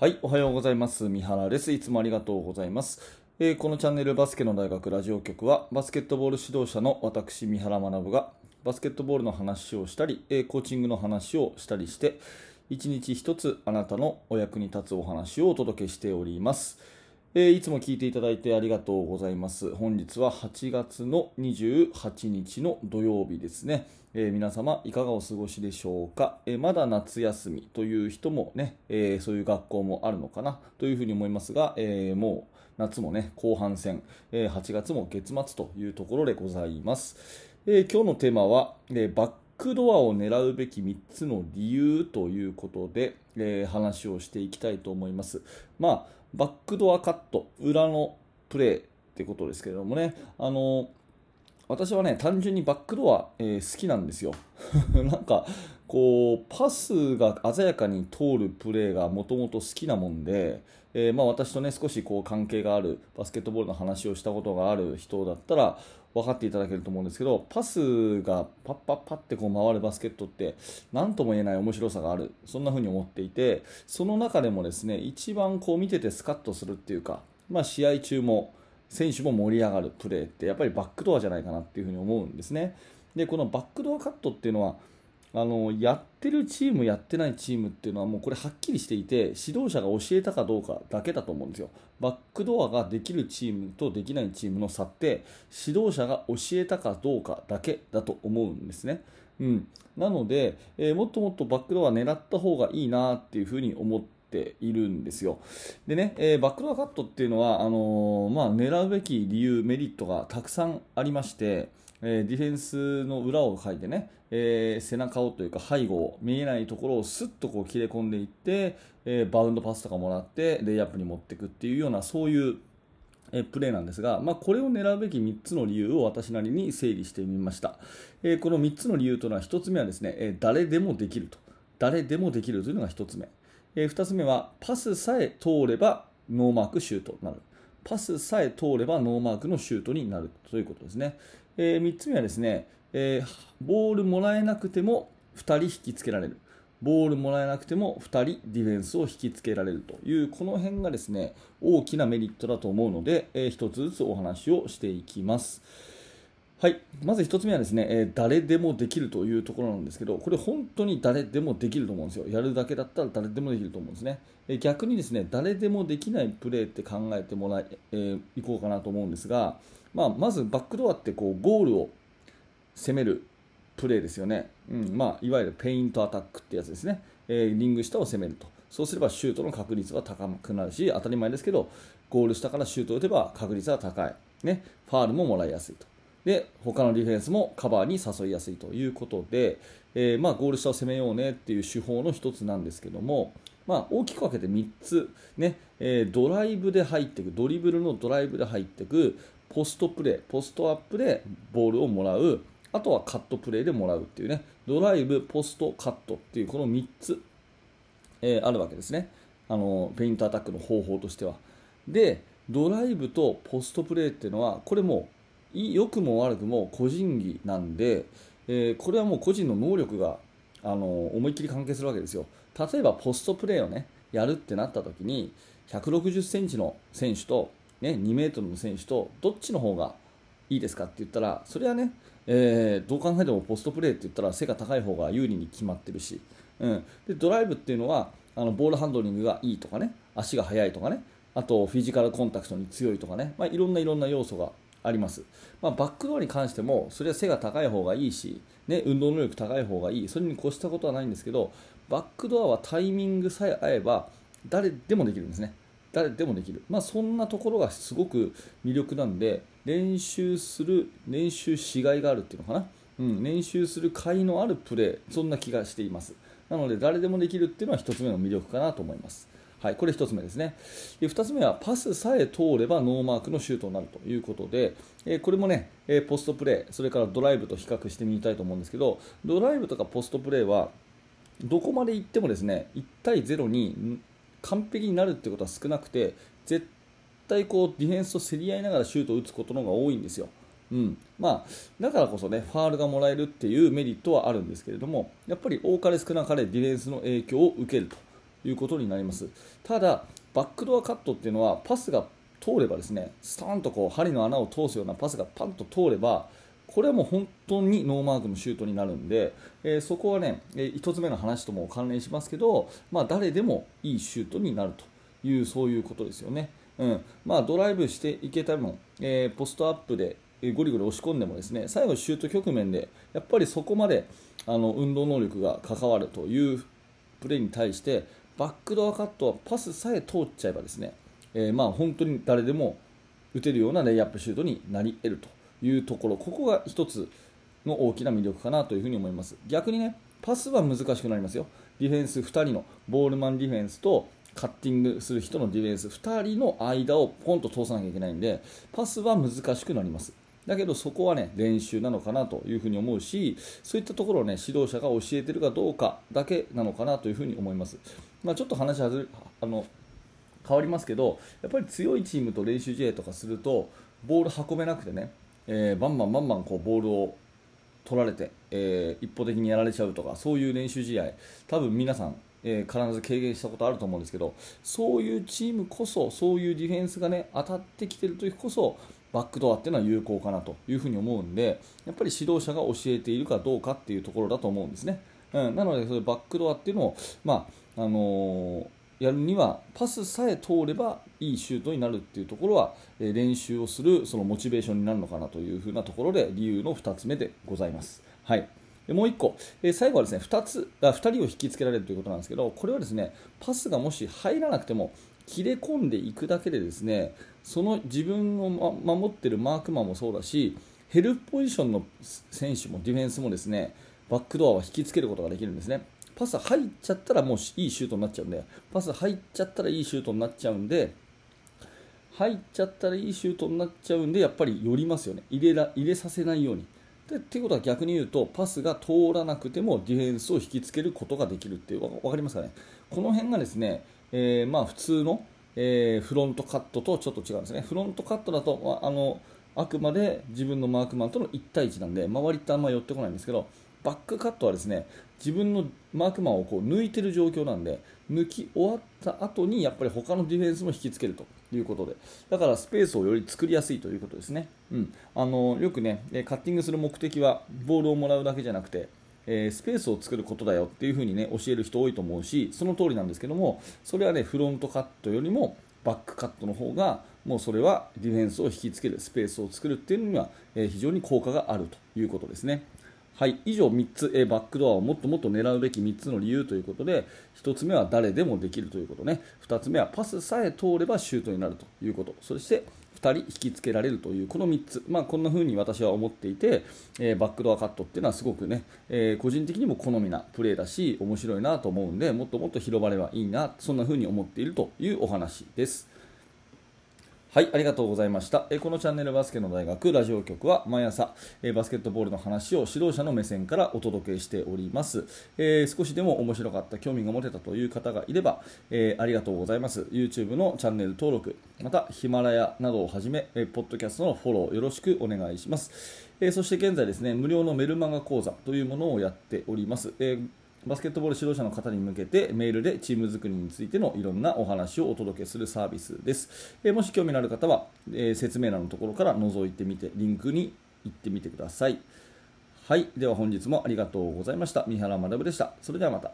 はい、おはようございます。三原です。いつもありがとうございます。えーこのチャンネルバスケの大学ラジオ局は、バスケットボール指導者の私、三原学が、バスケットボールの話をしたり、えーコーチングの話をしたりして、一日一つあなたのお役に立つお話をお届けしております。えーいつも聞いていただいてありがとうございます。本日は8月の28日の土曜日ですね。えー皆様いかがお過ごしでしょうか、えーまだ夏休みという人もね、えーそういう学校もあるのかなというふうに思いますが、えもう夏もね後半戦、え8月も月末というところでございます。え今日のテーマは、えバックドアを狙うべき3つの理由ということで、え話をしていきたいと思います。まあ、バックドアカット、裏のプレーってことですけれどもね、あの私はね、単純にバックドア、えー好きなんですよ。なんか、こう、パスが鮮やかに通るプレーがもともと好きなもんで、えーまあ、私とね、少しこう関係がある、バスケットボールの話をしたことがある人だったら、分かっていただけると思うんですけど、パスがパッパッパってこう回るバスケットって、何とも言えない面白さがある、そんな風に思っていて、その中でもですね、一番こう見ててスカッとするっていうか、まあ、試合中も、選手も盛り上がるプレーってやっぱりバックドアじゃないかなっていうふうに思うんですね。でこのバックドアカットっていうのはあのやってるチームやってないチームっていうのはもうこれはっきりしていて指導者が教えたかどうかだけだと思うんですよ。バックドアができるチームとできないチームの差って指導者が教えたかどうかだけだと思うんですね。うん、なので、えーもっともっとバックドア狙った方がいいなっていうふうに思っているんですよ。でね、えーバックドアカットっていうのはあのーまあ、狙うべき理由、メリットがたくさんありまして、えーディフェンスの裏を書いてね、えー背中をというか背後を見えないところをスッとこう切れ込んでいって、えーバウンドパスとかもらってレイアップに持っていくっていうようなそういうえプレーなんですが、まあ、これを狙うべき3つの理由を私なりに整理してみました、えこの3つの理由というのは1つ目はですね、え誰でもできると。誰でもできるというのが1つ目、え2つ目はパスさえ通ればノーマークシュートになる。パスさえ通ればノーマークのシュートになるということですね、え3つ目はですね、えーボールもらえなくても2人引きつけられるボールもらえなくても2人ディフェンスを引きつけられるというこの辺がですね大きなメリットだと思うので、えー1つずつお話をしていきます。はい、まず1つ目はですね、えー誰でもできるというところなんですけど、これ本当に誰でもできると思うんですよ。やるだけだったら誰でもできると思うんですね。えー逆にですね、誰でもできないプレーって考えてもらい、えーいこうかなと思うんですが、まあ、まずバックドアってこうゴールを攻めるプレーですよね、うん。まあ、いわゆるペイントアタックってやつですね、えリング下を攻めると、そうすればシュートの確率は高くなるし、当たり前ですけど、ゴール下からシュートを打てば確率は高い、ね、ファールももらいやすいと、で他のディフェンスもカバーに誘いやすいということで、えーまあ、ゴール下を攻めようねっていう手法の一つなんですけども、まあ、大きく分けて3つ、ねえードライブで入っていく、ドリブルのドライブで入っていく、ポストプレー、ポストアップでボールをもらう、あとはカットプレーでもらうっていうね、ドライブ、ポスト、カットっていうこの3つ、えーあるわけですねあの、ペイントアタックの方法としては。で、ドライブとポストプレーっていうのは、これもい良くも悪くも個人技なんで、えーこれはもう個人の能力があの思いっきり関係するわけですよ。例えばポストプレーをねやるってなった時に160センチの選手と、ね、2メートルの選手とどっちの方がいいですかって言ったらそれはね、えーどう考えてもポストプレーって言ったら背が高い方が有利に決まってるし、うん、でドライブっていうのはあのボールハンドリングがいいとかね足が速いとかねあとフィジカルコンタクトに強いとかね、まあ、いろんないろんな要素があります、まあ、バックドアに関してもそれは背が高い方がいいし、ね、運動能力高い方がいい。それに越したことはないんですけどバックドアはタイミングさえ合えば誰でもできるんですね。誰でもできる、まあ、そんなところがすごく魅力なんで練習する練習しがいがあるっていうのかな、うん、練習する甲斐のあるプレーそんな気がしています。なので誰でもできるっていうのは1つ目の魅力かなと思います。はい、これ1つ目ですね。で2つ目はパスさえ通ればノーマークのシュートになるということで、えこれもね、えポストプレー、それからドライブと比較してみたいと思うんですけど、ドライブとかポストプレーはどこまで行ってもですね1対0に完璧になるってことは少なくて、絶対こうディフェンスと競り合いながらシュートを打つことの方が多いんですよ。うんまあ、だからこそねファールがもらえるっていうメリットはあるんですけれどもやっぱり多かれ少なかれディフェンスの影響を受けるということになりますただバックドアカットっていうのはパスが通ればですねスタンとこう針の穴を通すようなパスがパンと通ればこれはもう本当にノーマークのシュートになるんで、えー、そこはね、えー、1つ目の話とも関連しますけど、まあ、誰でもいいシュートになるというそういうことですよね。うんまあ、ドライブしていけたも、えー、ポストアップでゴリゴリ押し込んでもですね最後、シュート局面でやっぱりそこまであの運動能力が関わるというプレーに対してバックドアカットはパスさえ通っちゃえばですね、えー、まあ本当に誰でも打てるようなレイアップシュートになり得るというところ。ここが1つの大きな魅力かなというふに思います。逆にねパスは難しくなりますよ。ディフェンス2人のボールマンディフェンスとカッティングする人のディフェンス2人の間をポンと通さなきゃいけないんでパスは難しくなります。だけどそこはね練習なのかなというふに思うしそういったところをね指導者が教えてるかどうかだけなのかなというふに思います、まあ、ちょっと話はずあの変わりますけどやっぱり強いチームと練習試合とかするとボール運べなくてねえー、バンバンバンバンこうボールを取られて、えー、一方的にやられちゃうとかそういう練習試合多分皆さん、えー、必ず経験したことあると思うんですけどそういうチームこそそういうディフェンスが、ね、当たってきてる時こそバックドアっていうのは有効かなというふに思うんでやっぱり指導者が教えているかどうかっていうところだと思うんですね。うん、なので、そバックドアっていうのを、まああのやるにはパスさえ通ればいいシュートになるっていうところは、え練習をするそのモチベーションになるのかなというふうなところで理由の2つ目でございます。はいもう1個、え最後はですね 2, つあ2人を引きつけられるということなんですけどこれはですねパスがもし入らなくても切れ込んでいくだけでですねその自分を、ま、守っているマークマンもそうだしヘルプポジションの選手もディフェンスもですねバックドアは引きつけることができるんですね。パス入っちゃったらもういいシュートになっちゃうんで、パス入っちゃったらいいシュートになっちゃうんで、入っちゃったらいいシュートになっちゃうんで、やっぱり寄りますよね。入れら入れさせないように。でっていうことは逆に言うと、パスが通らなくてもディフェンスを引きつけることができるっていう、分かりますかね？この辺がですね、えー、まあ普通の、えー、フロントカットとちょっと違うんですね。フロントカットだと、あのあくまで自分のマークマンとの1対1なんで、周りってあんま寄ってこないんですけど、バックカットはですね自分のマークマンをこう抜いてる状況なんで抜き終わった後にやっぱり他のディフェンスも引きつけるということで。だからスペースをより作りやすいということですね、うん、あのよくねカッティングする目的はボールをもらうだけじゃなくてえー、スペースを作ることだよっていう風にね教える人多いと思うしその通りなんですけどもそれはねフロントカットよりもバックカットの方がもうそれはディフェンスを引きつけるスペースを作るっていうのには、え、非常に効果があるということですね。はい、以上3つ、えバックドアをもっともっと狙うべき3つの理由ということで1つ目は誰でもできるということね。2つ目はパスさえ通ればシュートになるということ。そして2人引きつけられるというこの3つ、まあ、こんな風に私は思っていて、え、バックドアカットっていうのはすごくね、え、個人的にも好みなプレーだし面白いなと思うんでもっともっと広まればいいなそんな風に思っているというお話です。はい、ありがとうございました。えこのチャンネルバスケの大学ラジオ局は毎朝えバスケットボールの話を指導者の目線からお届けしております。えー、少しでも面白かった、興味が持てたという方がいれば、えー、ありがとうございます。YouTube のチャンネル登録、またヒマラヤなどをはじめ、えポッドキャストのフォローよろしくお願いします。えそして現在ですね、無料のメルマガ講座というものをやっております。えバスケットボール指導者の方に向けてメールでチーム作りについてのいろんなお話をお届けするサービスです。えもし興味のある方は、え説明欄のところから覗いてみて、リンクに行ってみてください。はい。では本日もありがとうございました。三原学でした。それではまた。